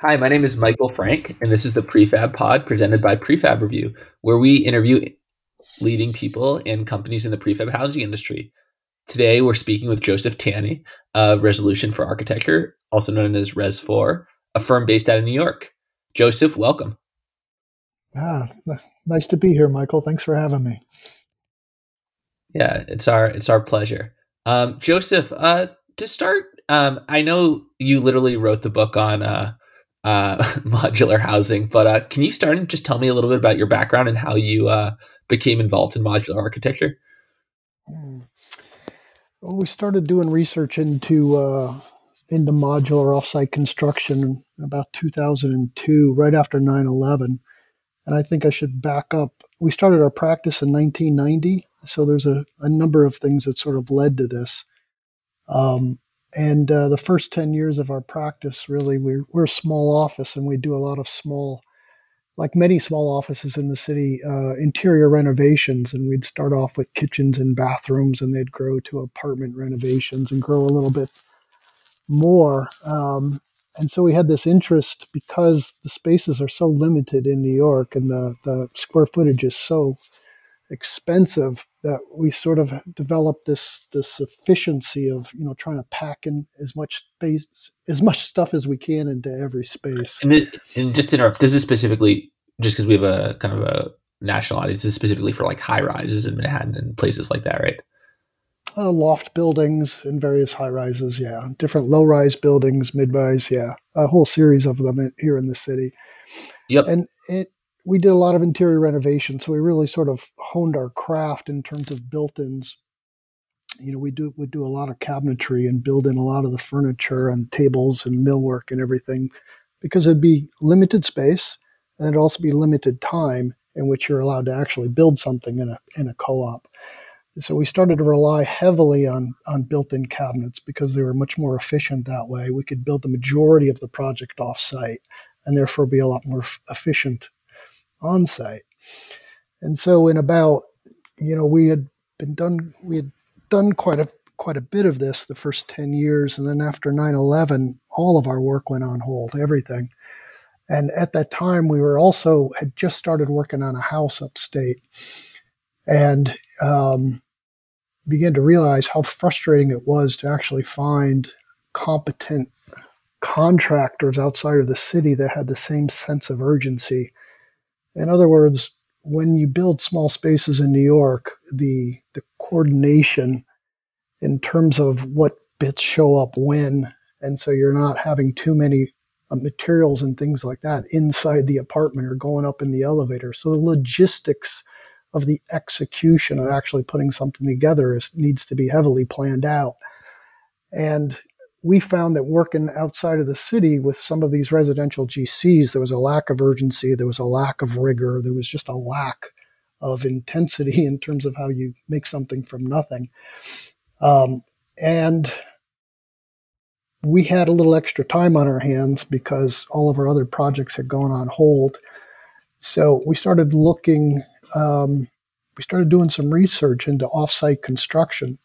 Hi, my name is Michael Frank, and this is the Prefab Pod presented by Prefab Review, where we interview leading people and companies in the prefab housing industry. Today, we're speaking with Joseph Tanney of Resolution: 4 Architecture, also known as Res4, a firm based out of New York. Joseph, welcome. Ah, nice to be here, Michael. Thanks for having me. Yeah, it's our it's our pleasure. Um, Joseph, uh, to start, um, I know you literally wrote the book on uh, uh, modular housing. But uh, can you start and just tell me a little bit about your background and how you uh, became involved in modular architecture? Hmm. Well, we started doing research into uh, into modular offsite construction about 2002, right after 9/11. And I think I should back up. We started our practice in 1990, so there's a, a number of things that sort of led to this. Um, and uh, the first 10 years of our practice, really, we're, we're a small office and we do a lot of small, like many small offices in the city, uh, interior renovations. And we'd start off with kitchens and bathrooms and they'd grow to apartment renovations and grow a little bit more. Um, and so we had this interest because the spaces are so limited in New York and the, the square footage is so expensive that we sort of developed this this efficiency of you know trying to pack in as much space as much stuff as we can into every space. And, it, and just interrupt, this is specifically just because we have a kind of a national audience. This is specifically for like high rises in Manhattan and places like that, right? Uh, loft buildings and various high rises, yeah. Different low rise buildings, mid rise, yeah. A whole series of them here in the city. Yep. And it we did a lot of interior renovation, so we really sort of honed our craft in terms of built-ins. You know, we do would do a lot of cabinetry and build in a lot of the furniture and tables and millwork and everything, because it'd be limited space and it'd also be limited time in which you're allowed to actually build something in a in a co-op. So we started to rely heavily on on built-in cabinets because they were much more efficient that way. We could build the majority of the project off-site and therefore be a lot more f- efficient on site. And so in about, you know, we had been done, we had done quite a quite a bit of this the first 10 years. And then after 9-11, all of our work went on hold, everything. And at that time, we were also had just started working on a house upstate and um, began to realize how frustrating it was to actually find competent contractors outside of the city that had the same sense of urgency in other words, when you build small spaces in New York, the the coordination in terms of what bits show up when, and so you're not having too many uh, materials and things like that inside the apartment or going up in the elevator. So the logistics of the execution of actually putting something together is, needs to be heavily planned out. And we found that working outside of the city with some of these residential GCs, there was a lack of urgency, there was a lack of rigor, there was just a lack of intensity in terms of how you make something from nothing. Um, and we had a little extra time on our hands because all of our other projects had gone on hold. So we started looking, um, we started doing some research into offsite construction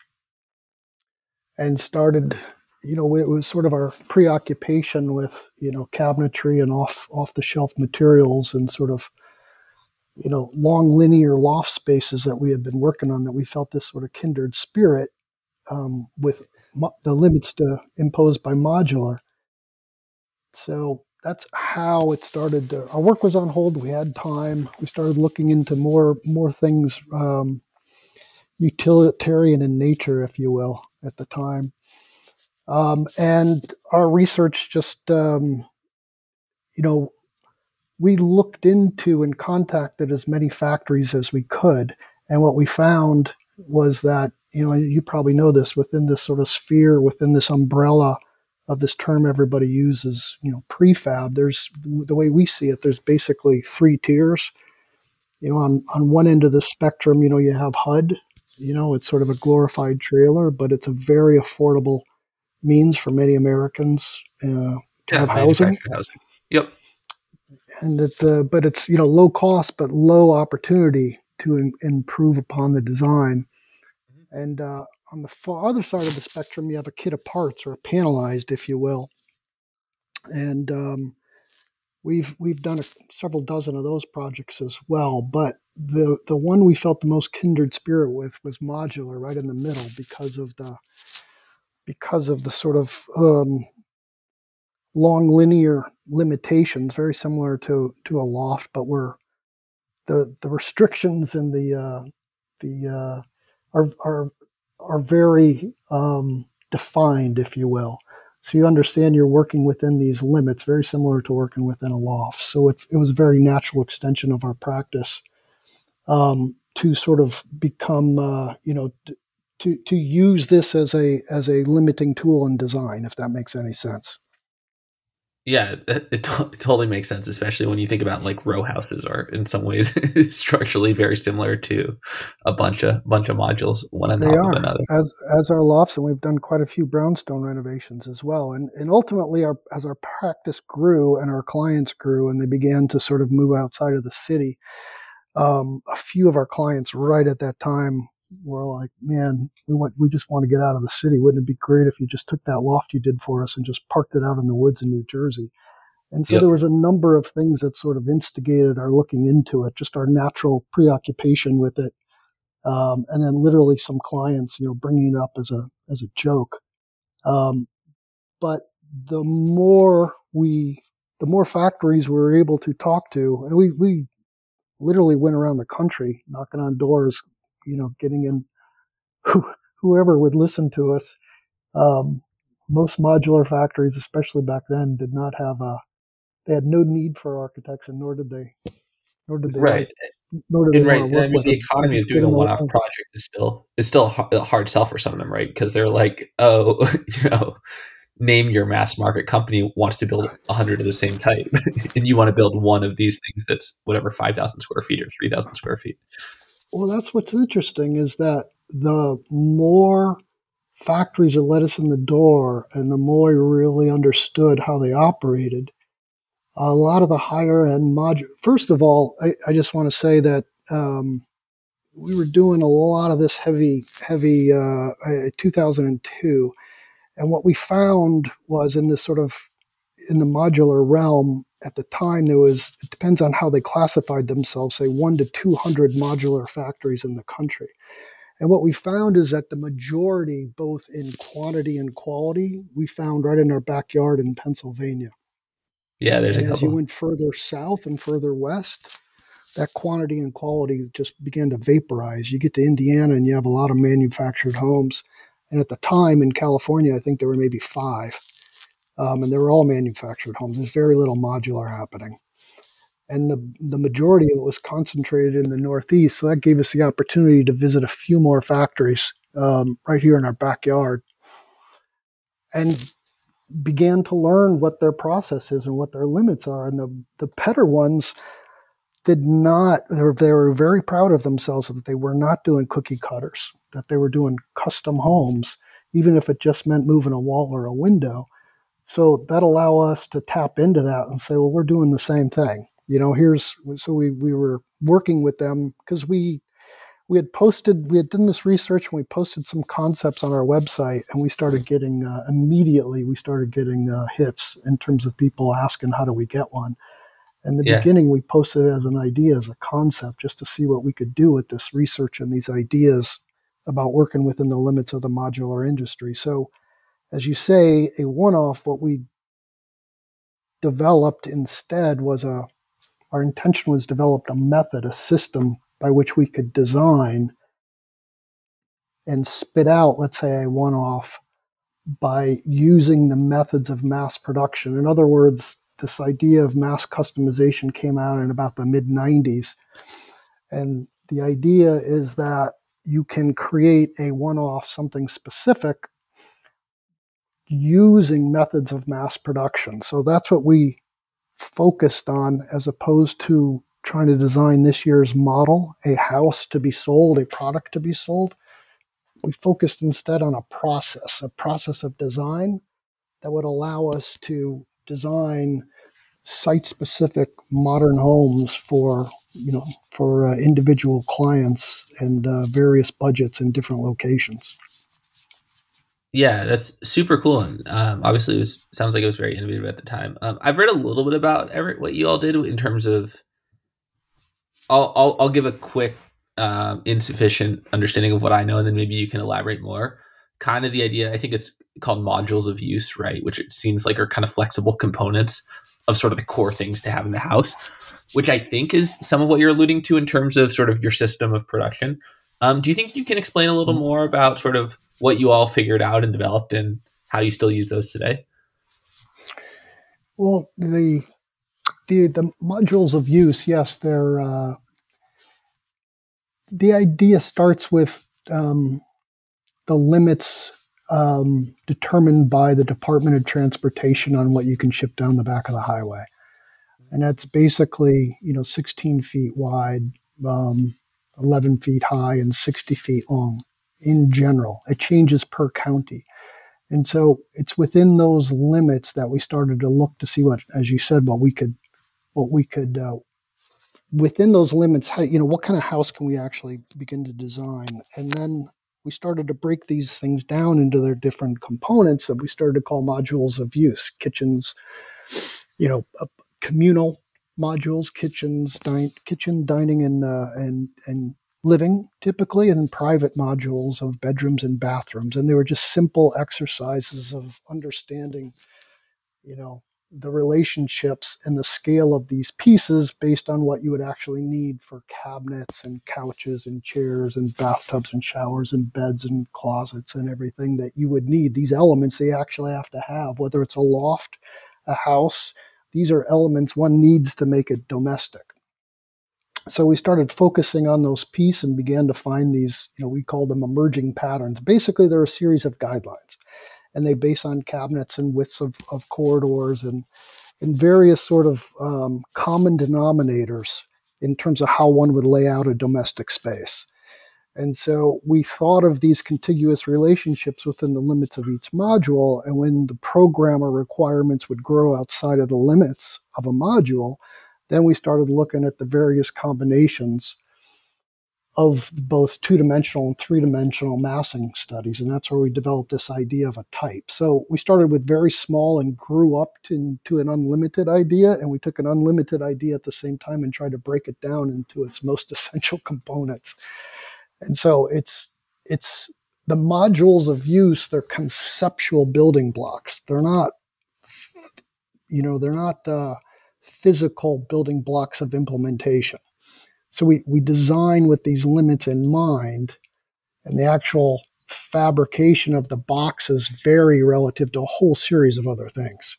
and started you know, it was sort of our preoccupation with, you know, cabinetry and off off the shelf materials and sort of, you know, long linear loft spaces that we had been working on that we felt this sort of kindred spirit um, with mo- the limits to, imposed by modular. So that's how it started. To, our work was on hold. We had time. We started looking into more more things, um, utilitarian in nature, if you will, at the time. Um, and our research just, um, you know, we looked into and contacted as many factories as we could. And what we found was that, you know, you probably know this within this sort of sphere, within this umbrella of this term everybody uses, you know, prefab, there's the way we see it, there's basically three tiers. You know, on, on one end of the spectrum, you know, you have HUD, you know, it's sort of a glorified trailer, but it's a very affordable means for many Americans uh, to yeah, have housing. housing. Yep. And that, uh, but it's you know low cost but low opportunity to in, improve upon the design. Mm-hmm. And uh, on the far other side of the spectrum, you have a kit of parts or a panelized, if you will. And um, we've we've done a, several dozen of those projects as well. But the the one we felt the most kindred spirit with was modular, right in the middle, because of the because of the sort of um, long linear limitations, very similar to to a loft, but we're the the restrictions and the uh, the uh, are are are very um, defined, if you will. So you understand you're working within these limits, very similar to working within a loft. So it, it was a very natural extension of our practice um, to sort of become, uh, you know, to to use this as a as a limiting tool in design, if that makes any sense. Yeah, it, it, totally makes sense, especially when you think about like row houses are in some ways structurally very similar to a bunch of bunch of modules, one on they top are, of another. As as our lofts, and we've done quite a few brownstone renovations as well. And and ultimately, our as our practice grew and our clients grew, and they began to sort of move outside of the city, um, a few of our clients right at that time were like, "Man, we want we just want to get out of the city. Wouldn't it be great if you just took that loft you did for us and just parked it out in the woods in New Jersey?" And so yep. there was a number of things that sort of instigated our looking into it, just our natural preoccupation with it, um, and then literally some clients, you know, bringing it up as a as a joke. Um, but the more we, the more factories we were able to talk to, and we we literally went around the country knocking on doors, you know, getting in who, whoever would listen to us. Um, most modular factories, especially back then, did not have a. They had no need for architects, and nor did they. Nor did they. Right. nor did they right. want to work I mean, the economy is doing a one-off project is still is still a hard sell for some of them, right? Because they're like, oh, you know, name your mass market company wants to build 100 of the same type and you want to build one of these things that's whatever 5000 square feet or 3000 square feet well that's what's interesting is that the more factories that let us in the door and the more we really understood how they operated a lot of the higher end module first of all i, I just want to say that um, we were doing a lot of this heavy heavy uh, 2002 and what we found was in this sort of in the modular realm at the time there was it depends on how they classified themselves say 1 to 200 modular factories in the country. And what we found is that the majority both in quantity and quality we found right in our backyard in pennsylvania. Yeah there's and a as you went further south and further west that quantity and quality just began to vaporize. You get to indiana and you have a lot of manufactured homes. And at the time in California, I think there were maybe five. Um, and they were all manufactured homes. There's very little modular happening. And the, the majority of it was concentrated in the Northeast. So that gave us the opportunity to visit a few more factories um, right here in our backyard and began to learn what their process is and what their limits are. And the, the better ones did not, they were, they were very proud of themselves that they were not doing cookie cutters that they were doing custom homes, even if it just meant moving a wall or a window. So that allow us to tap into that and say, well, we're doing the same thing. You know, here's so we we were working with them because we we had posted we had done this research and we posted some concepts on our website and we started getting uh, immediately we started getting uh, hits in terms of people asking how do we get one in the yeah. beginning, we posted it as an idea, as a concept, just to see what we could do with this research and these ideas about working within the limits of the modular industry. So, as you say, a one off, what we developed instead was a, our intention was developed a method, a system by which we could design and spit out, let's say, a one off by using the methods of mass production. In other words, this idea of mass customization came out in about the mid 90s. And the idea is that you can create a one off something specific using methods of mass production. So that's what we focused on as opposed to trying to design this year's model, a house to be sold, a product to be sold. We focused instead on a process, a process of design that would allow us to design site specific modern homes for you know for uh, individual clients and uh, various budgets in different locations Yeah, that's super cool, and um, obviously, it was, sounds like it was very innovative at the time. Um, I've read a little bit about what you all did in terms of. I'll I'll, I'll give a quick, um, insufficient understanding of what I know, and then maybe you can elaborate more. Kind of the idea, I think it's called modules of use, right? Which it seems like are kind of flexible components of sort of the core things to have in the house, which I think is some of what you're alluding to in terms of sort of your system of production. Um, do you think you can explain a little more about sort of what you all figured out and developed and how you still use those today? Well, the the the modules of use, yes, they're uh, the idea starts with um, the limits um, determined by the Department of Transportation on what you can ship down the back of the highway, and that's basically you know 16 feet wide, um, 11 feet high and 60 feet long in general. It changes per county. And so it's within those limits that we started to look to see what, as you said, what we could, what we could, uh, within those limits, how, you know, what kind of house can we actually begin to design? And then we started to break these things down into their different components that we started to call modules of use, kitchens, you know, communal modules, kitchens, dine, kitchen, dining, and uh, and and living typically, and private modules of bedrooms and bathrooms. And they were just simple exercises of understanding, you know, the relationships and the scale of these pieces based on what you would actually need for cabinets and couches and chairs and bathtubs and showers and beds and closets and everything that you would need. These elements they actually have to have, whether it's a loft, a house, these are elements one needs to make it domestic. So we started focusing on those pieces and began to find these, you know, we call them emerging patterns. Basically, they're a series of guidelines and they base on cabinets and widths of, of corridors and, and various sort of um, common denominators in terms of how one would lay out a domestic space. And so we thought of these contiguous relationships within the limits of each module. And when the programmer requirements would grow outside of the limits of a module, then we started looking at the various combinations of both two dimensional and three dimensional massing studies. And that's where we developed this idea of a type. So we started with very small and grew up to, to an unlimited idea. And we took an unlimited idea at the same time and tried to break it down into its most essential components. And so it's it's the modules of use, they're conceptual building blocks. They're not, you know, they're not uh, physical building blocks of implementation. So we, we design with these limits in mind, and the actual fabrication of the boxes vary relative to a whole series of other things.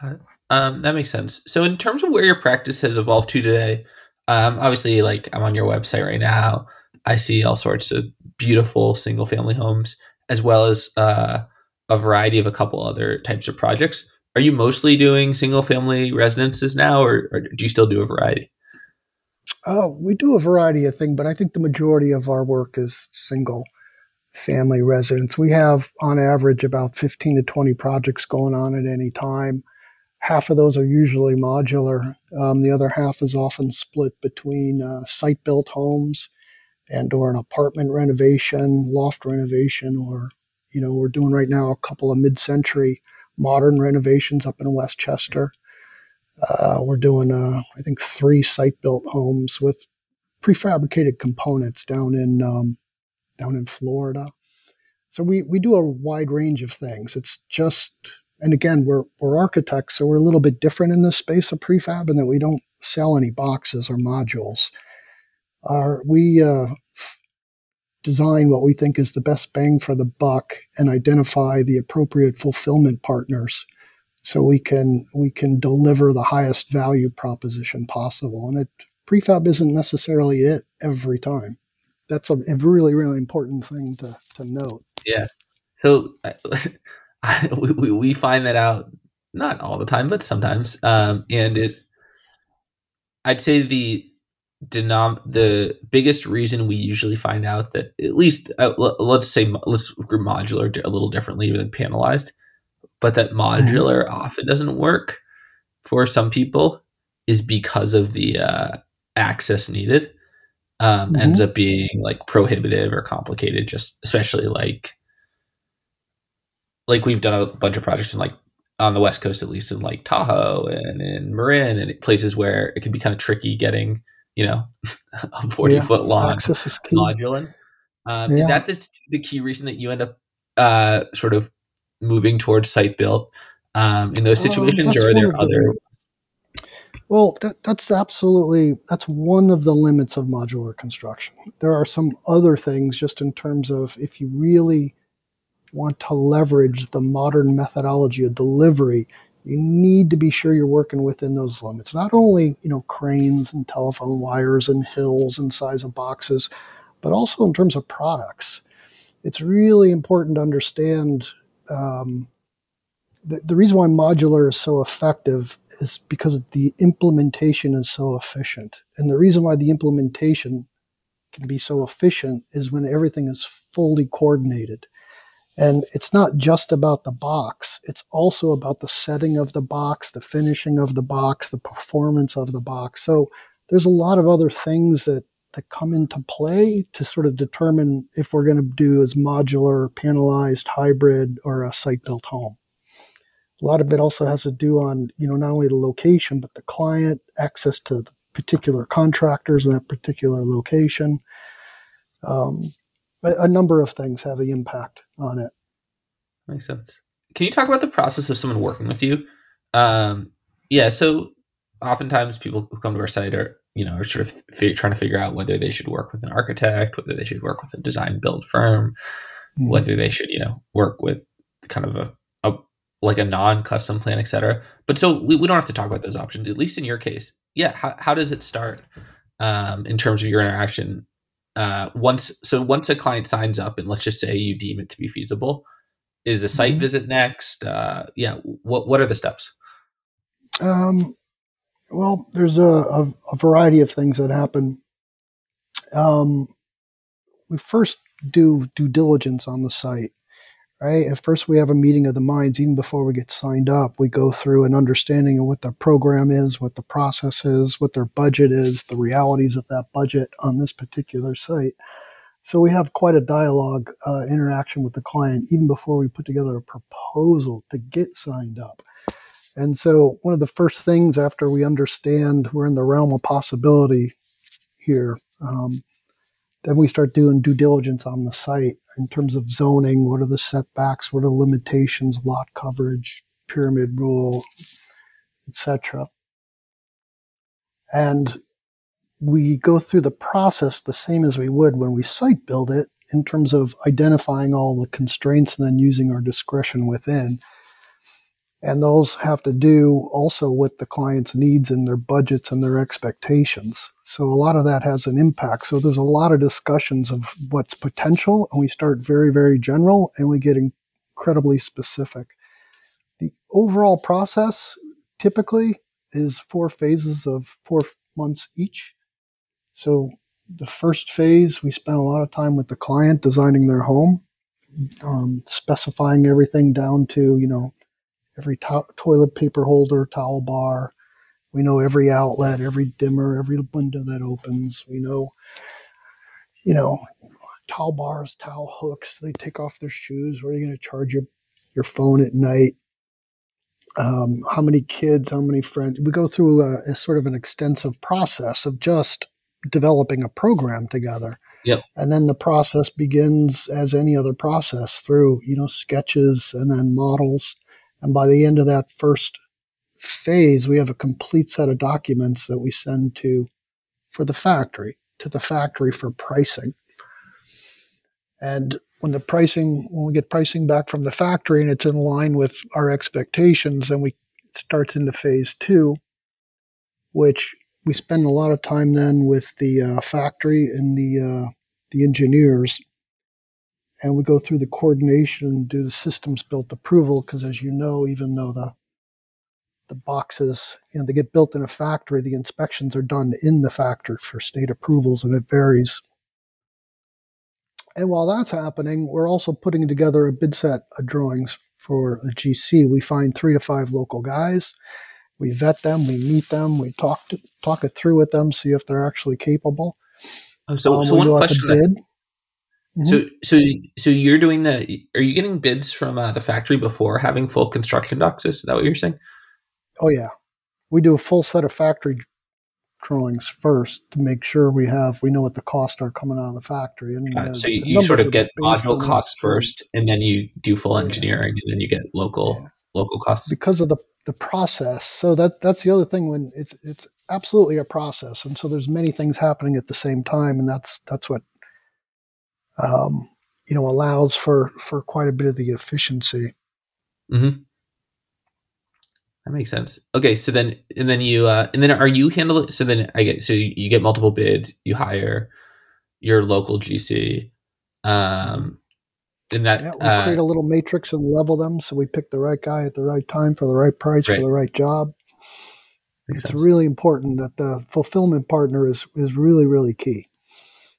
Got it. Um, that makes sense. So, in terms of where your practice has evolved to today, um, obviously, like I'm on your website right now. I see all sorts of beautiful single family homes, as well as uh, a variety of a couple other types of projects. Are you mostly doing single family residences now, or, or do you still do a variety? Oh, we do a variety of things, but I think the majority of our work is single family residence. We have, on average, about 15 to 20 projects going on at any time half of those are usually modular. Um, the other half is often split between uh, site-built homes and or an apartment renovation, loft renovation, or you know we're doing right now a couple of mid-century modern renovations up in Westchester. Uh, we're doing uh, I think three site-built homes with prefabricated components down in um, down in Florida. So we we do a wide range of things. It's just and again, we're, we're architects, so we're a little bit different in this space of prefab in that we don't sell any boxes or modules. We uh, design what we think is the best bang for the buck and identify the appropriate fulfillment partners so we can we can deliver the highest value proposition possible. And it, prefab isn't necessarily it every time. That's a, a really really important thing to to note. Yeah. So we, we find that out not all the time, but sometimes. Um, and it, I'd say the denom the biggest reason we usually find out that at least uh, let's say let's group modular a little differently than panelized, but that mm-hmm. modular mm-hmm. often doesn't work for some people is because of the uh, access needed. Um, mm-hmm. Ends up being like prohibitive or complicated, just especially like like we've done a bunch of projects in like on the west coast at least in like tahoe and in marin and places where it can be kind of tricky getting you know a 40 yeah, foot long module um, yeah. is that the, the key reason that you end up uh, sort of moving towards site built um, in those situations or are there other well, that, that's absolutely that's one of the limits of modular construction. There are some other things just in terms of if you really want to leverage the modern methodology of delivery, you need to be sure you're working within those limits. Not only, you know, cranes and telephone wires and hills and size of boxes, but also in terms of products. It's really important to understand um, the, the reason why modular is so effective is because the implementation is so efficient. And the reason why the implementation can be so efficient is when everything is fully coordinated. And it's not just about the box, it's also about the setting of the box, the finishing of the box, the performance of the box. So there's a lot of other things that, that come into play to sort of determine if we're going to do as modular, panelized, hybrid, or a site built home. A lot of it also has to do on, you know, not only the location, but the client, access to the particular contractors in that particular location. Um, a, a number of things have an impact on it. Makes sense. Can you talk about the process of someone working with you? Um, yeah, so oftentimes people who come to our site are, you know, are sort of trying to figure out whether they should work with an architect, whether they should work with a design build firm, mm-hmm. whether they should, you know, work with kind of a like a non-custom plan, etc. But so we, we don't have to talk about those options. At least in your case, yeah. How, how does it start um, in terms of your interaction? Uh, once so once a client signs up, and let's just say you deem it to be feasible, is a site mm-hmm. visit next? Uh, yeah. What what are the steps? Um, well, there's a, a, a variety of things that happen. Um, we first do due diligence on the site right? At first, we have a meeting of the minds even before we get signed up. We go through an understanding of what their program is, what the process is, what their budget is, the realities of that budget on this particular site. So we have quite a dialogue uh, interaction with the client even before we put together a proposal to get signed up. And so one of the first things after we understand we're in the realm of possibility here, um, then we start doing due diligence on the site in terms of zoning. What are the setbacks? What are the limitations? Lot coverage, pyramid rule, etc. And we go through the process the same as we would when we site build it in terms of identifying all the constraints and then using our discretion within. And those have to do also with the client's needs and their budgets and their expectations. So a lot of that has an impact. So there's a lot of discussions of what's potential, and we start very, very general and we get incredibly specific. The overall process typically is four phases of four months each. So the first phase, we spend a lot of time with the client designing their home, um, specifying everything down to, you know, every to- toilet paper holder, towel bar. We know every outlet, every dimmer, every window that opens. We know, you know, towel bars, towel hooks. They take off their shoes. Where are you going to charge your, your phone at night? Um, how many kids, how many friends. We go through a, a, sort of an extensive process of just developing a program together. Yep. And then the process begins as any other process through, you know, sketches and then models and by the end of that first phase, we have a complete set of documents that we send to for the factory, to the factory for pricing. And when the pricing, when we get pricing back from the factory and it's in line with our expectations, then we starts into phase two, which we spend a lot of time then with the uh, factory and the uh, the engineers and we go through the coordination and do the systems built approval because as you know even though the the boxes you know they get built in a factory the inspections are done in the factory for state approvals and it varies. And while that's happening we're also putting together a bid set of drawings for a gc we find three to five local guys. We vet them we meet them we talk to, talk it through with them see if they're actually capable. So, um, so one question Mm-hmm. So, so, so you're doing the? Are you getting bids from uh, the factory before having full construction docs? Is that what you're saying? Oh yeah, we do a full set of factory drawings first to make sure we have we know what the costs are coming out of the factory. And uh, so you, you sort of get module costs first, and then you do full engineering, yeah. and then you get local yeah. local costs because of the the process. So that that's the other thing when it's it's absolutely a process, and so there's many things happening at the same time, and that's that's what um, you know, allows for for quite a bit of the efficiency. Mm-hmm. That makes sense. Okay, so then and then you uh, and then are you handling? So then I get so you get multiple bids. You hire your local GC. Um, and that yeah, we uh, create a little matrix and level them so we pick the right guy at the right time for the right price right. for the right job. Makes it's sense. really important that the fulfillment partner is is really really key.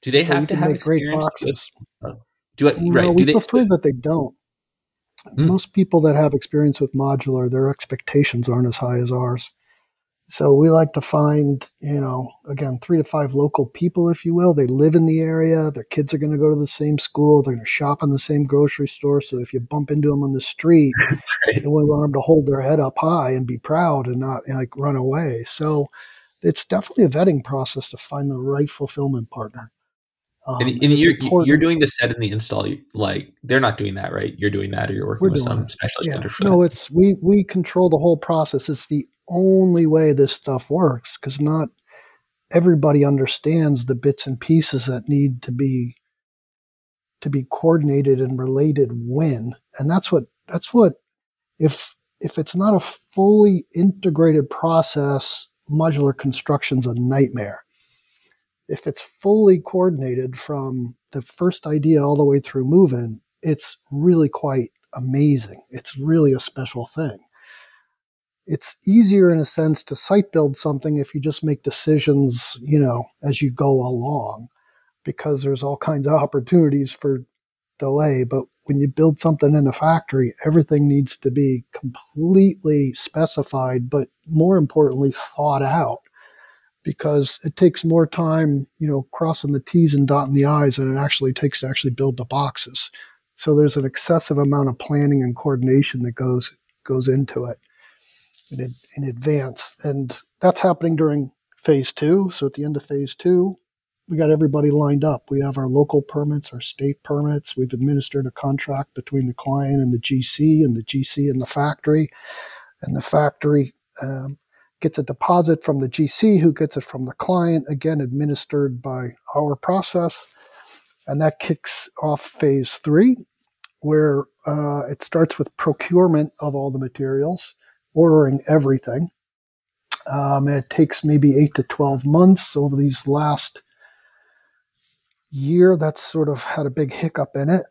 Do they so have to have make great boxes? With, uh, do it no, right? we do prefer they, that they don't. Hmm. Most people that have experience with modular, their expectations aren't as high as ours. So we like to find, you know, again, three to five local people, if you will. They live in the area. Their kids are going to go to the same school. They're going to shop in the same grocery store. So if you bump into them on the street, right. we want them to hold their head up high and be proud and not like run away. So it's definitely a vetting process to find the right fulfillment partner. Um, and, and you're, you're doing the set and the install. Like they're not doing that, right? You're doing that, or you're working with some specialist yeah. vendor no, that. it's we we control the whole process. It's the only way this stuff works because not everybody understands the bits and pieces that need to be to be coordinated and related when, and that's what that's what if if it's not a fully integrated process, modular construction's a nightmare if it's fully coordinated from the first idea all the way through move in, it's really quite amazing. It's really a special thing. It's easier in a sense to site build something if you just make decisions, you know, as you go along, because there's all kinds of opportunities for delay. But when you build something in a factory, everything needs to be completely specified, but more importantly, thought out because it takes more time, you know, crossing the T's and dotting the I's than it actually takes to actually build the boxes. So there's an excessive amount of planning and coordination that goes goes into it in, in advance, and that's happening during phase two. So at the end of phase two, we got everybody lined up. We have our local permits, our state permits. We've administered a contract between the client and the GC, and the GC and the factory, and the factory um, gets a deposit from the GC, who gets it from the client, again administered by our process. And that kicks off phase three, where uh, it starts with procurement of all the materials, ordering everything. Um, and it takes maybe eight to 12 months over these last year. That's sort of had a big hiccup in it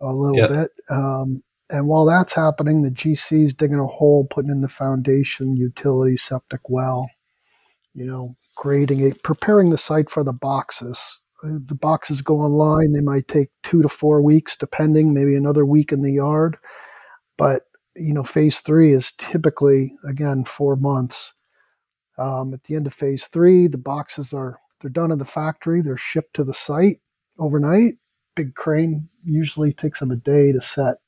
a little yep. bit. Um, and while that's happening, the GC is digging a hole, putting in the foundation, utility, septic well, you know, grading it, preparing the site for the boxes. Uh, the boxes go online. They might take two to four weeks, depending, maybe another week in the yard. But, you know, phase three is typically, again, four months. Um, at the end of phase three, the boxes are they're done in the factory. They're shipped to the site overnight. Big crane usually takes them a day to set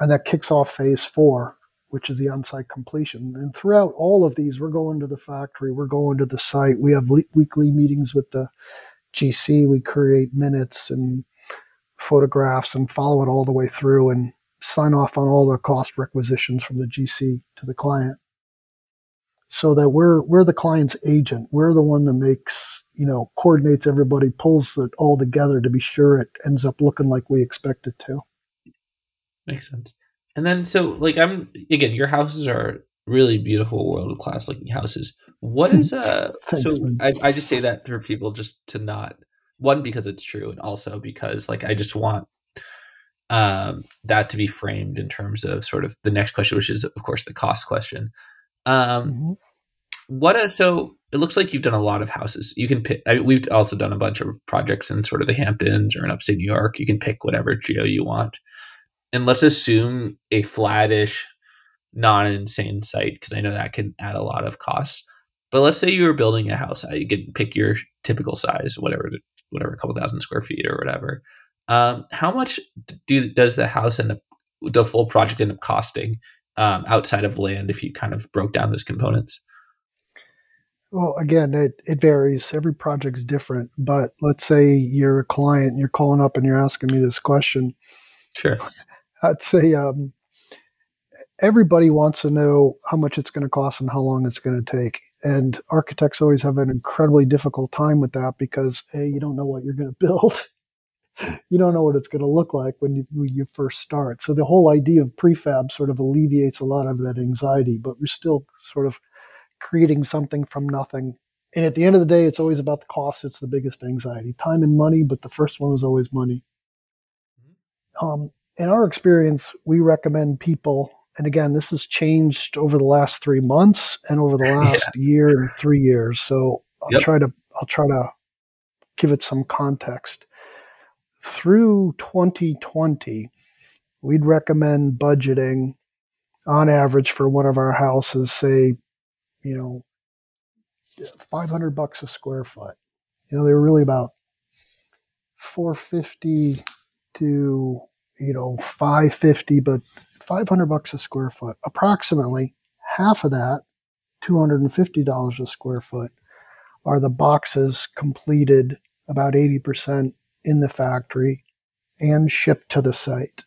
and that kicks off phase four, which is the on-site completion. And throughout all of these, we're going to the factory, we're going to the site. We have le- weekly meetings with the GC. We create minutes and photographs and follow it all the way through and sign off on all the cost requisitions from the GC to the client. So that we're we're the client's agent. We're the one that makes, you know, coordinates everybody, pulls it all together to be sure it ends up looking like we expect it to. Makes sense. And then, so like, I'm again, your houses are really beautiful, world class looking houses. What is uh? so I, I just say that for people just to not one because it's true, and also because like I just want um that to be framed in terms of sort of the next question, which is of course the cost question. Um, mm-hmm. what a, so it looks like you've done a lot of houses. You can pick. I, we've also done a bunch of projects in sort of the Hamptons or in upstate New York. You can pick whatever geo you want and let's assume a flattish, non-insane site because I know that can add a lot of costs. But let's say you were building a house, you can pick your typical size, whatever whatever, a couple thousand square feet or whatever. Um, how much do does the house and the, the full project end up costing um, outside of land if you kind of broke down those components? Well, again, it, it varies. Every project's different. But let's say you're a client and you're calling up and you're asking me this question. Sure. I'd say um, everybody wants to know how much it's going to cost and how long it's going to take. And architects always have an incredibly difficult time with that because A, you don't know what you're going to build. you don't know what it's going to look like when you, when you first start. So the whole idea of prefab sort of alleviates a lot of that anxiety, but we're still sort of creating something from nothing. And at the end of the day, it's always about the cost. It's the biggest anxiety, time and money, but the first one is always money. Mm-hmm. Um, in our experience, we recommend people, and again, this has changed over the last three months and over the last yeah. year and three years. So I'll yep. try to I'll try to give it some context. Through 2020, we'd recommend budgeting on average for one of our houses, say you know, 500 bucks a square foot. You know, they were really about 450 to, you know, 550, but 500 bucks a square foot. Approximately half of that, $250 a square foot, are the boxes completed about 80% in the factory and shipped to the site.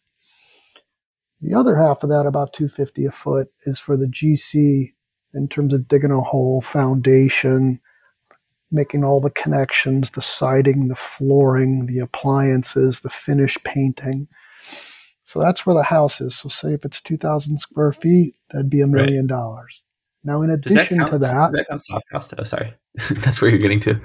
The other half of that, about 250 a foot, is for the GC in terms of digging a hole, foundation, making all the connections, the siding, the flooring, the appliances, the finish painting. So that's where the house is. So say if it's 2,000 square feet, that'd be a million dollars. Now, in addition that to that, that count soft cost. Oh, sorry, that's where you're getting to.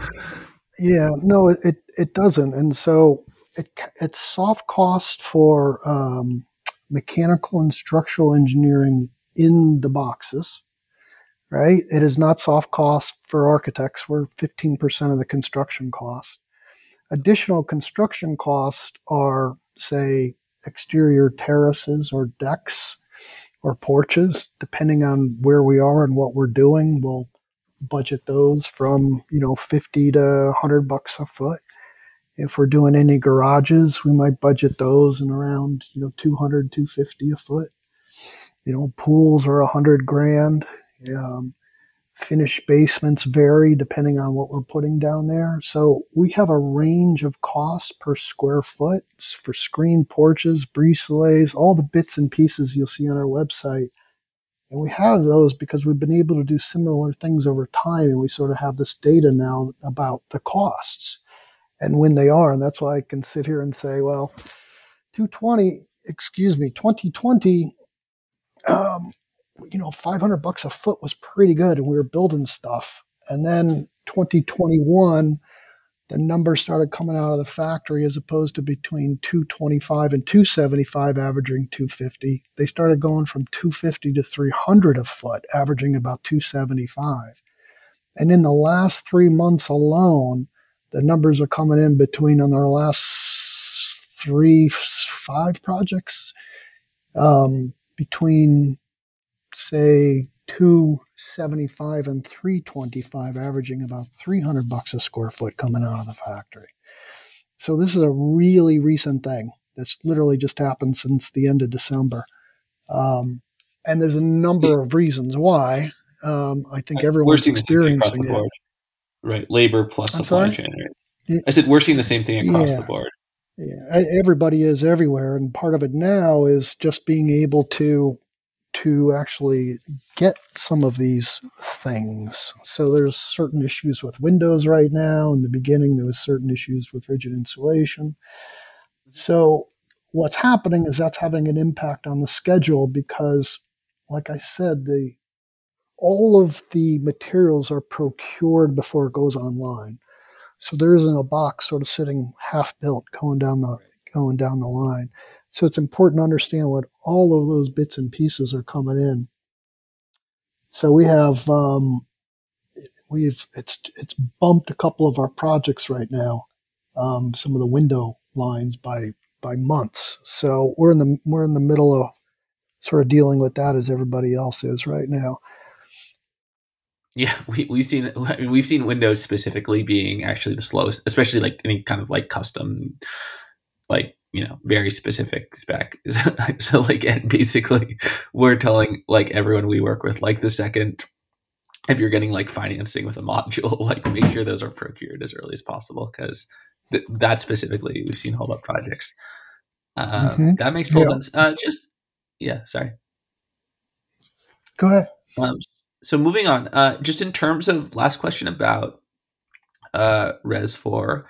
Yeah, no, it, it, it doesn't, and so it, it's soft cost for um, mechanical and structural engineering in the boxes right? It is not soft cost for architects. We're 15% of the construction cost. Additional construction costs are, say, exterior terraces or decks or porches, depending on where we are and what we're doing. We'll budget those from, you know, 50 to 100 bucks a foot. If we're doing any garages, we might budget those in around, you know, 200, 250 a foot. You know, pools are 100 grand um, finished basements vary depending on what we're putting down there. So we have a range of costs per square foot for screen porches, brise-soleils, all the bits and pieces you'll see on our website. And we have those because we've been able to do similar things over time, and we sort of have this data now about the costs and when they are. And that's why I can sit here and say, well, 220, excuse me, 2020, um, you know, 500 bucks a foot was pretty good and we were building stuff. And then 2021, the numbers started coming out of the factory as opposed to between 225 and 275 averaging 250 they started going from 250 to 300 a foot averaging about 275 and in the last three months alone the numbers are coming in between on our last three five projects um, between say 275 and 325 averaging about 300 bucks a square foot coming out of the factory so this is a really recent thing that's literally just happened since the end of december um, and there's a number of reasons why um, i think everyone's experiencing it right labor plus I'm supply sorry? chain right? i said we're seeing the same thing across yeah. the board yeah, everybody is everywhere, and part of it now is just being able to to actually get some of these things. So there's certain issues with Windows right now. In the beginning, there was certain issues with rigid insulation. So what's happening is that's having an impact on the schedule because, like I said, the all of the materials are procured before it goes online. So there isn't a box sort of sitting half built going down the going down the line. So it's important to understand what all of those bits and pieces are coming in. So we have um, we've it's it's bumped a couple of our projects right now, um, some of the window lines by by months. So we're in the we're in the middle of sort of dealing with that as everybody else is right now. Yeah, we, we've seen we've seen Windows specifically being actually the slowest, especially like any kind of like custom, like you know, very specific spec. so like, and basically, we're telling like everyone we work with, like the second if you're getting like financing with a module, like make sure those are procured as early as possible because th- that specifically we've seen hold up projects. Uh, mm-hmm. That makes total yeah. sense. Uh, just yeah, sorry. Go ahead. Um, so moving on, uh, just in terms of last question about uh, Res four,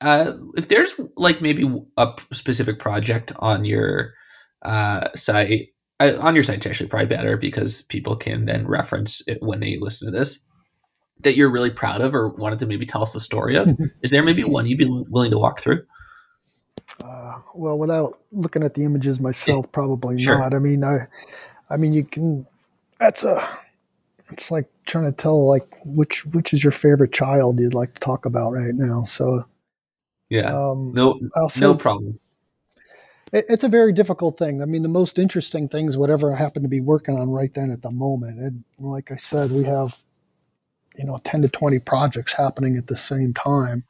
uh, if there's like maybe a specific project on your uh, site, uh, on your site's actually probably better because people can then reference it when they listen to this that you're really proud of or wanted to maybe tell us the story of. Is there maybe one you'd be willing to walk through? Uh, well, without looking at the images myself, probably sure. not. I mean, I, I mean, you can. That's a it's like trying to tell like which which is your favorite child you'd like to talk about right now. So yeah, um, no, no problem. It, it's a very difficult thing. I mean, the most interesting things, whatever I happen to be working on right then at the moment. And like I said, we have you know ten to twenty projects happening at the same time,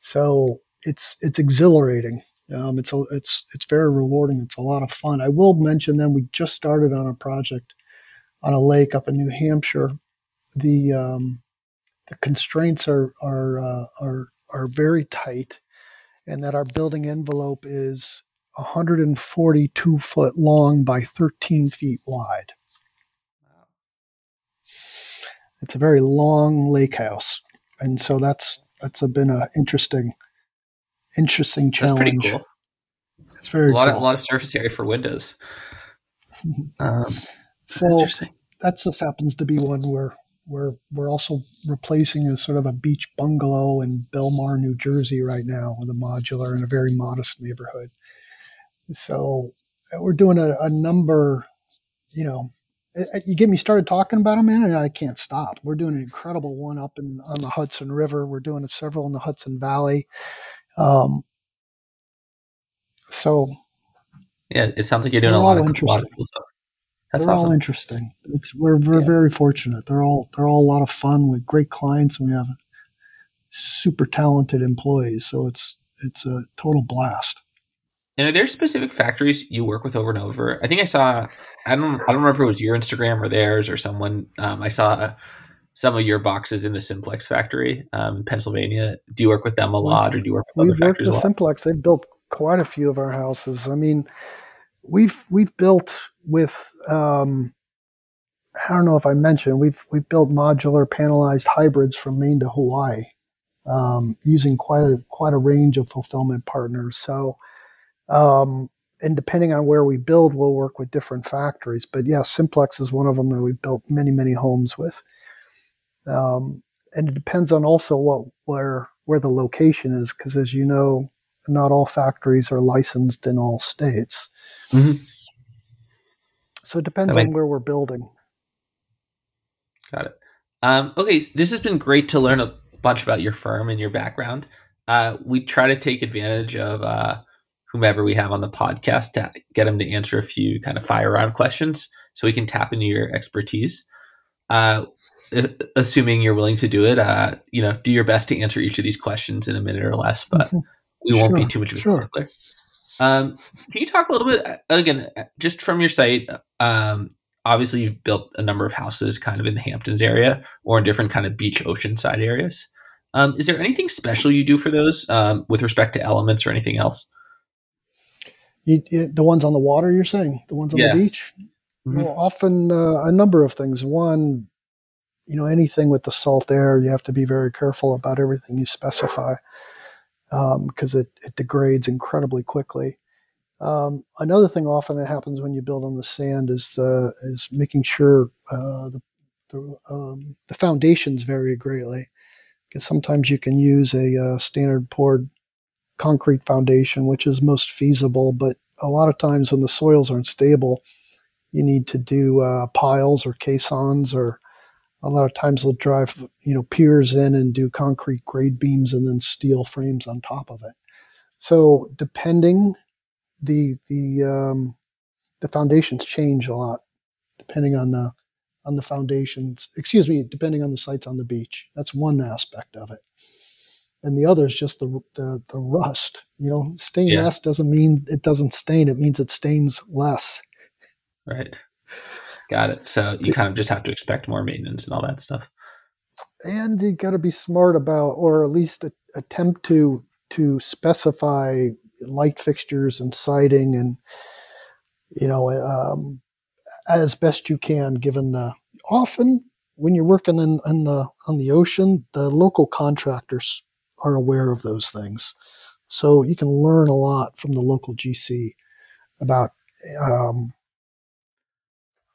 so it's it's exhilarating. Um, it's a, it's it's very rewarding. It's a lot of fun. I will mention then we just started on a project on a lake up in New Hampshire. The um, the constraints are are uh, are are very tight, and that our building envelope is 142 foot long by 13 feet wide. It's a very long lake house, and so that's that's a, been an interesting interesting challenge. Cool. It's very a lot cool. of a lot of surface area for windows. Um, so that just happens to be one where we're we're also replacing a sort of a beach bungalow in Belmar, New Jersey, right now with a modular in a very modest neighborhood. So uh, we're doing a, a number, you know. You get me started talking about them, man, and I can't stop. We're doing an incredible one up in on the Hudson River. We're doing several in the Hudson Valley. Um, so, yeah, it sounds like you're doing a lot, of, a lot of cool stuff. That's they're awesome. all interesting. It's we're we're yeah. very fortunate. They're all they're all a lot of fun with great clients, and we have super talented employees. So it's it's a total blast. And are there specific factories you work with over and over? I think I saw. I don't. I don't remember if it was your Instagram or theirs or someone. Um, I saw some of your boxes in the Simplex factory, um, in Pennsylvania. Do you work with them a lot, or do you work with We've worked with Simplex. They've built quite a few of our houses. I mean, we've we've built with um, I don't know if I mentioned we've we've built modular panelized hybrids from Maine to Hawaii, um, using quite a quite a range of fulfillment partners. So, um, and depending on where we build, we'll work with different factories. But yeah, Simplex is one of them that we've built many many homes with. Um, and it depends on also what where where the location is, because as you know, not all factories are licensed in all states. Mm-hmm. So it depends on where we're building. Got it. Um, okay, this has been great to learn a bunch about your firm and your background. Uh, we try to take advantage of uh, whomever we have on the podcast to get them to answer a few kind of fire round questions so we can tap into your expertise. Uh, assuming you're willing to do it, uh, you know, do your best to answer each of these questions in a minute or less, but we won't be too much of a sure. stickler. Um, can you talk a little bit again, just from your site? Um, obviously, you've built a number of houses kind of in the Hamptons area or in different kind of beach oceanside areas. Um, is there anything special you do for those um, with respect to elements or anything else? You, you, the ones on the water, you're saying the ones on yeah. the beach. Mm-hmm. Well, often uh, a number of things. One, you know, anything with the salt air, you have to be very careful about everything you specify because um, it, it degrades incredibly quickly. Um, another thing often that happens when you build on the sand is uh, is making sure uh, the the, um, the, foundations vary greatly because sometimes you can use a uh, standard poured concrete foundation, which is most feasible, but a lot of times when the soils aren't stable, you need to do uh, piles or caissons or a lot of times they'll drive you know piers in and do concrete grade beams and then steel frames on top of it. So depending the the um, the foundations change a lot depending on the on the foundations. Excuse me, depending on the sites on the beach. That's one aspect of it. And the other is just the, the, the rust. You know, stain yeah. less doesn't mean it doesn't stain. It means it stains less. Right. Got it. So you kind of just have to expect more maintenance and all that stuff. And you got to be smart about, or at least attempt to to specify light fixtures and siding and you know um, as best you can given the often when you're working in, in the on the ocean the local contractors are aware of those things so you can learn a lot from the local gc about um,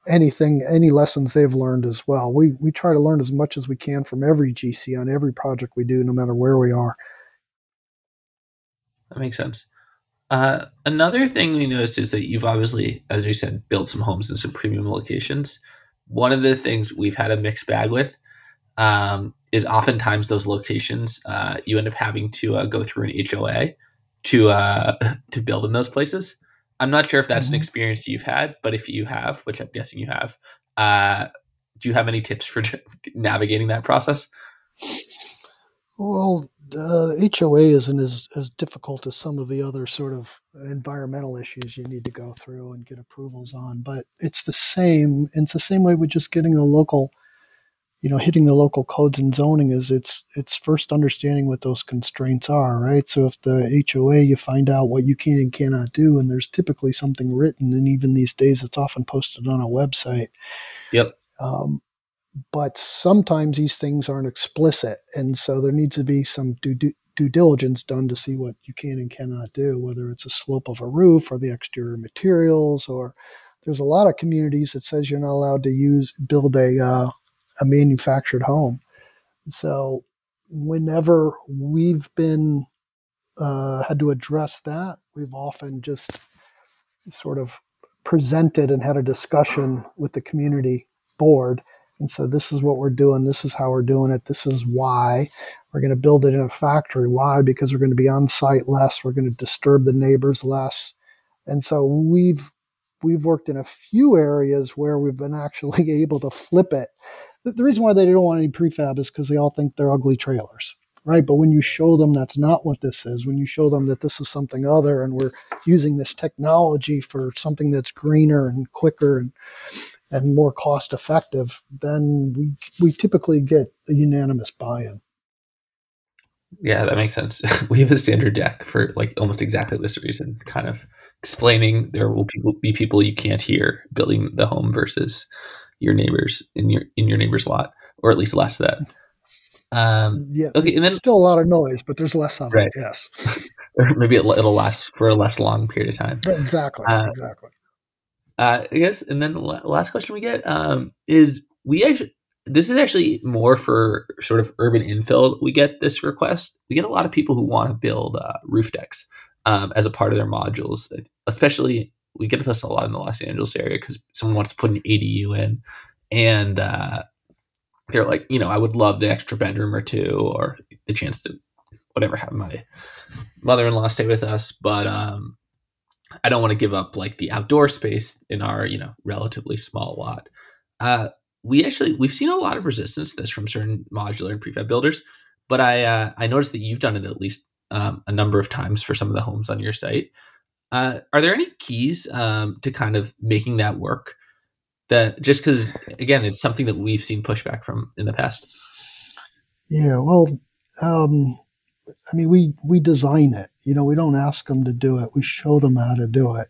anything any lessons they've learned as well we we try to learn as much as we can from every gc on every project we do no matter where we are that makes sense uh, another thing we noticed is that you've obviously, as we said, built some homes in some premium locations. One of the things we've had a mixed bag with um, is oftentimes those locations uh, you end up having to uh, go through an HOA to uh, to build in those places. I'm not sure if that's mm-hmm. an experience you've had, but if you have, which I'm guessing you have, uh, do you have any tips for navigating that process? Well, uh, HOA isn't as, as difficult as some of the other sort of environmental issues you need to go through and get approvals on, but it's the same. It's the same way with just getting a local, you know, hitting the local codes and zoning is it's it's first understanding what those constraints are, right? So if the HOA you find out what you can and cannot do, and there's typically something written, and even these days it's often posted on a website. Yep. Um, but sometimes these things aren't explicit, and so there needs to be some due, due, due diligence done to see what you can and cannot do, whether it's a slope of a roof or the exterior materials, or there's a lot of communities that says you're not allowed to use build a uh, a manufactured home. So whenever we've been uh, had to address that, we've often just sort of presented and had a discussion with the community board and so this is what we're doing. This is how we're doing it. This is why we're going to build it in a factory. Why? Because we're going to be on site less. We're going to disturb the neighbors less. And so we've we've worked in a few areas where we've been actually able to flip it. The, the reason why they don't want any prefab is because they all think they're ugly trailers right? But when you show them that's not what this is, when you show them that this is something other and we're using this technology for something that's greener and quicker and and more cost effective, then we we typically get a unanimous buy-in. Yeah, that makes sense. we have a standard deck for like almost exactly this reason, kind of explaining there will be people you can't hear building the home versus your neighbors in your in your neighbor's lot, or at least less of that. Um, yeah. Okay, and then still a lot of noise, but there's less of right. it. Yes. or maybe it, will it'll, last for a less long period of time. Exactly. Uh, exactly. Uh, I guess, and then the last question we get um, is we actually this is actually more for sort of urban infill. We get this request. We get a lot of people who want to build uh, roof decks um, as a part of their modules. Especially, we get this a lot in the Los Angeles area because someone wants to put an ADU in, and uh, they're like, you know, I would love the extra bedroom or two, or the chance to whatever have my mother-in-law stay with us, but um, I don't want to give up like the outdoor space in our, you know, relatively small lot. Uh, we actually we've seen a lot of resistance to this from certain modular and prefab builders, but I uh, I noticed that you've done it at least um, a number of times for some of the homes on your site. Uh, are there any keys um, to kind of making that work? That just because again, it's something that we've seen pushback from in the past. Yeah, well, um, I mean, we we design it. You know, we don't ask them to do it. We show them how to do it.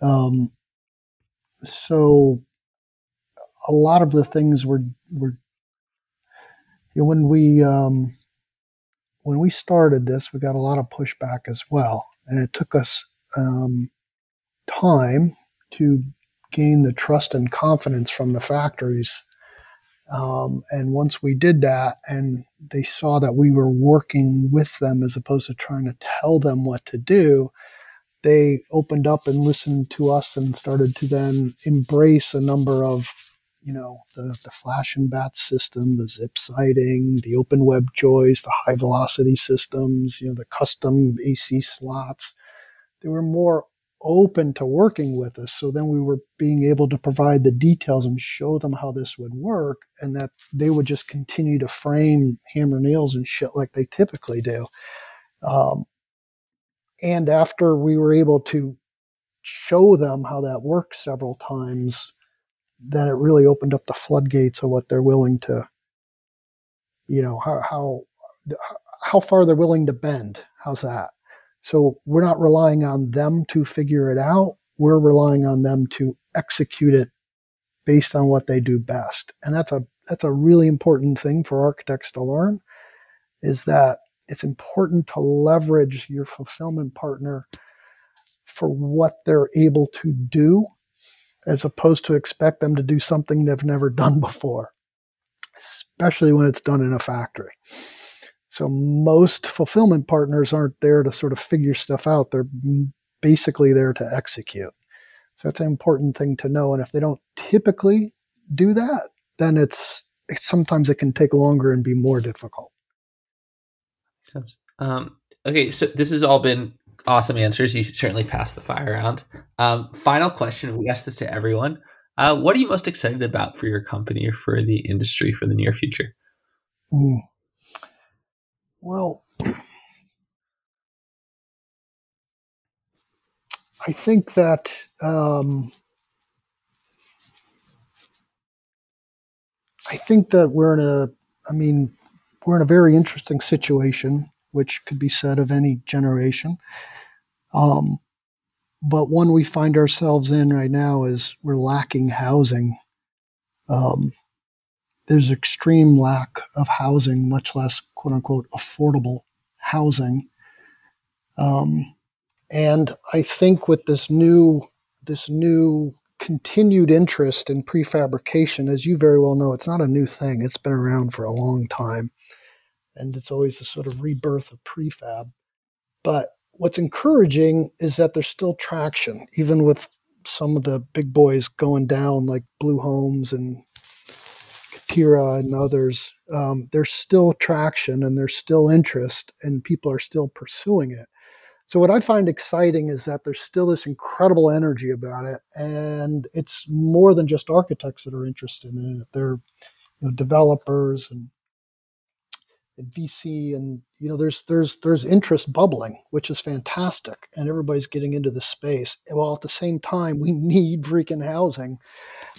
Um, so a lot of the things were were you know, when we um, when we started this, we got a lot of pushback as well, and it took us um, time to gain the trust and confidence from the factories um, and once we did that, and they saw that we were working with them as opposed to trying to tell them what to do, they opened up and listened to us and started to then embrace a number of, you know, the, the flash and batt system, the zip siding, the open web joists, the high velocity systems, you know, the custom AC slots. They were more open to working with us. So then we were being able to provide the details and show them how this would work, and that they would just continue to frame hammer nails and shit like they typically do. Um, and after we were able to show them how that works several times, then it really opened up the floodgates of what they're willing to, you know, how how how far they're willing to bend. How's that? So we're not relying on them to figure it out. We're relying on them to execute it based on what they do best. And that's a that's a really important thing for architects to learn is that it's important to leverage your fulfillment partner for what they're able to do as opposed to expect them to do something they've never done before, especially when it's done in a factory. So most fulfillment partners aren't there to sort of figure stuff out. They're basically there to execute. So it's an important thing to know. And if they don't typically do that, then it's, it's sometimes it can take longer and be more difficult. Makes sense. Um, okay, so this has all been awesome answers. You certainly passed the fire round. Um, final question: We ask this to everyone. Uh, what are you most excited about for your company or for the industry for the near future? Mm. Well, I think that um, I think that we're in a. I mean, we're in a very interesting situation, which could be said of any generation. Um, but one we find ourselves in right now is we're lacking housing. Um, there's extreme lack of housing, much less quote unquote affordable housing. Um, and I think with this new this new continued interest in prefabrication, as you very well know, it's not a new thing. It's been around for a long time, and it's always the sort of rebirth of prefab. But what's encouraging is that there's still traction, even with some of the big boys going down, like Blu Homes and Katerra and others. Um, there's still traction and there's still interest, and people are still pursuing it. So what I find exciting is that there's still this incredible energy about it, and it's more than just architects that are interested in it. They're you know, developers and and VC and you know there's there's there's interest bubbling, which is fantastic, and everybody's getting into the space. While at the same time, we need freaking housing.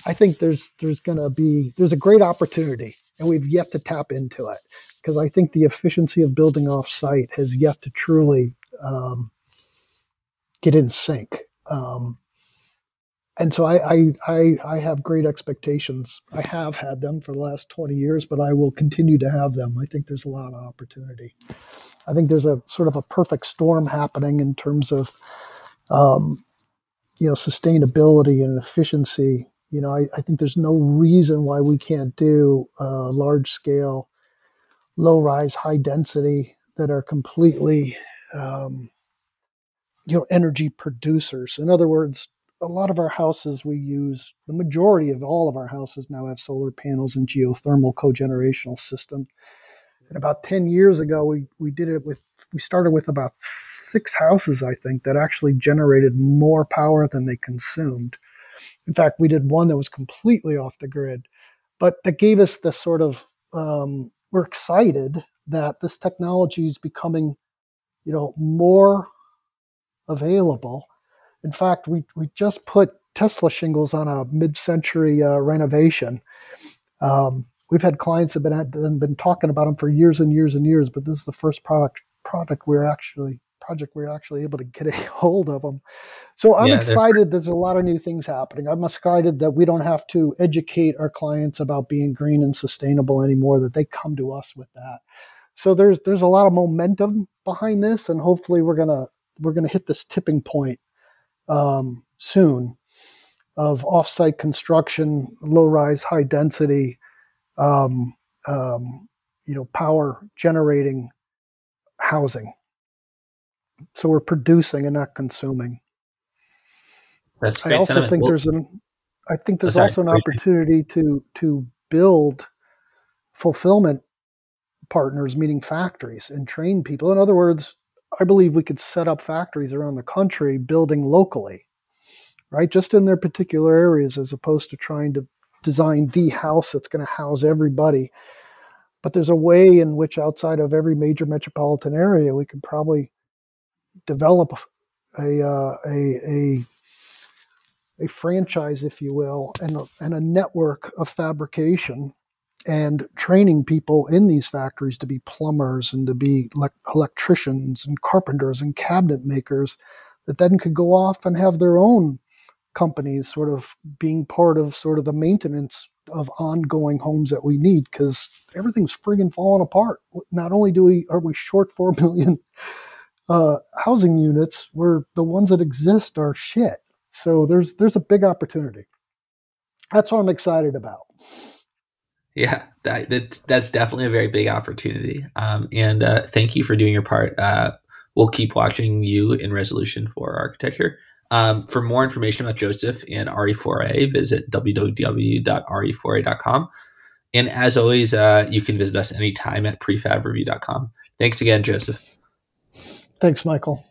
I think there's there's going to be there's a great opportunity, and we've yet to tap into it because I think the efficiency of building off site has yet to truly um, get in sync. Um, and so I, I, I I have great expectations. I have had them for the last twenty years, but I will continue to have them. I think there's a lot of opportunity. I think there's a sort of a perfect storm happening in terms of, um, you know, sustainability and efficiency. You know, I, I think there's no reason why we can't do uh, large scale, low rise, high density that are completely, um, you know, energy producers. In other words, a lot of our houses we use the majority of all of our houses now have solar panels and geothermal cogenerational system and about 10 years ago we, we did it with we started with about six houses i think that actually generated more power than they consumed in fact we did one that was completely off the grid but that gave us the sort of um, we're excited that this technology is becoming you know more available in fact, we, we just put Tesla shingles on a mid-century uh, renovation. Um, we've had clients that have been been talking about them for years and years and years, but this is the first product product we're actually project we're actually able to get a hold of them. So I'm yeah, excited. There's a lot of new things happening. I'm excited that we don't have to educate our clients about being green and sustainable anymore. That they come to us with that. So there's there's a lot of momentum behind this, and hopefully we're gonna we're gonna hit this tipping point um, soon of offsite construction, low rise, high density, um, um, you know, power generating housing. So we're producing and not consuming. That's I also sentiment. think well, there's an I think there's oh, also an opportunity to to build fulfillment partners, meaning factories, and train people. In other words, I believe we could set up factories around the country building locally, right? Just in their particular areas as opposed to trying to design the house that's going to house everybody. But there's a way in which outside of every major metropolitan area, we could probably develop a, uh, a, a a franchise, if you will, and a, and a network of fabrication and training people in these factories to be plumbers and to be le- electricians and carpenters and cabinet makers that then could go off and have their own companies sort of being part of sort of the maintenance of ongoing homes that we need because everything's friggin' falling apart. Not only do we are we short four million uh, housing units, where the ones that exist are shit. So there's there's a big opportunity. That's what I'm excited about. Yeah, that, that's that's definitely a very big opportunity. Um, and uh, thank you for doing your part. Uh, we'll keep watching you in Resolution: 4 Architecture. Um, for more information about Joseph and RE4A, visit www.re4a.com. And as always, uh, you can visit us anytime at prefabreview.com. Thanks again, Joseph. Thanks, Michael.